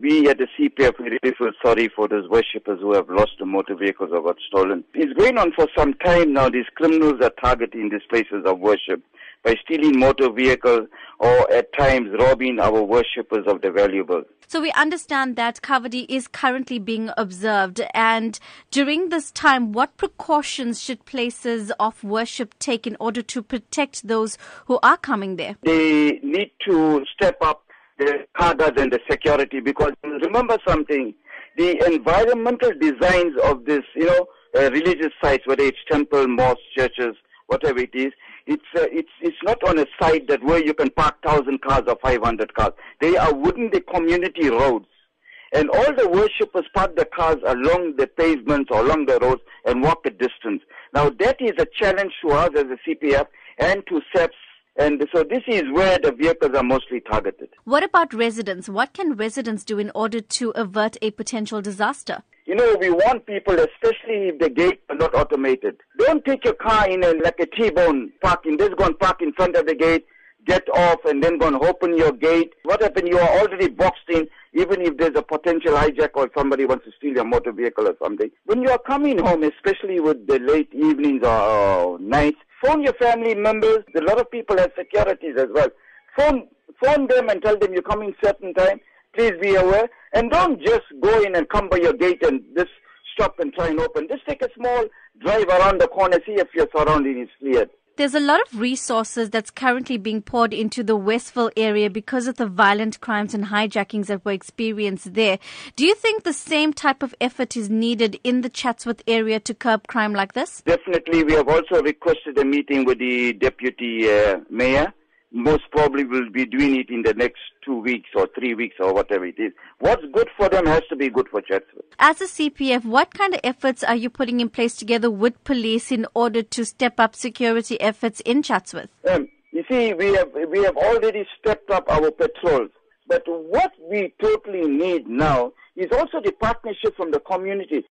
We at the CPF we really feel sorry for those worshippers who have lost the motor vehicles or got stolen. It's going on for some time now. These criminals are targeting these places of worship by stealing motor vehicles or at times robbing our worshippers of the valuables. So we understand that Kavadi is currently being observed and during this time what precautions should places of worship take in order to protect those who are coming there? They need to step up the guards and the security because remember something, the environmental designs of this, you know, uh, religious sites, whether it's temple, mosques, churches, whatever it is, it's uh, it's it's not on a site that where you can park thousand cars or five hundred cars. They are within the community roads, and all the worshippers park the cars along the pavements or along the roads and walk a distance. Now that is a challenge to us as a CPF and to SAPS and so this is where the vehicles are mostly targeted. What about residents? What can residents do in order to avert a potential disaster? You know, we want people, especially if the gates are not automated. Don't take your car in a, like a T-bone parking. Just go and park in front of the gate, get off, and then go and open your gate. What happens? You are already boxed in, even if there's a potential hijack or somebody wants to steal your motor vehicle or something. When you are coming home, especially with the late evenings or nights, Phone your family members. A lot of people have securities as well. Phone, phone them and tell them you're coming certain time. Please be aware. And don't just go in and come by your gate and just stop and try and open. Just take a small drive around the corner, see if your surrounding is cleared. There's a lot of resources that's currently being poured into the Westville area because of the violent crimes and hijackings that were experienced there. Do you think the same type of effort is needed in the Chatsworth area to curb crime like this? Definitely. We have also requested a meeting with the deputy uh, mayor most probably will be doing it in the next two weeks or three weeks or whatever it is. What's good for them has to be good for Chatsworth. As a CPF, what kind of efforts are you putting in place together with police in order to step up security efforts in Chatsworth? Um, you see, we have we have already stepped up our patrols, but what we totally need now is also the partnership from the community.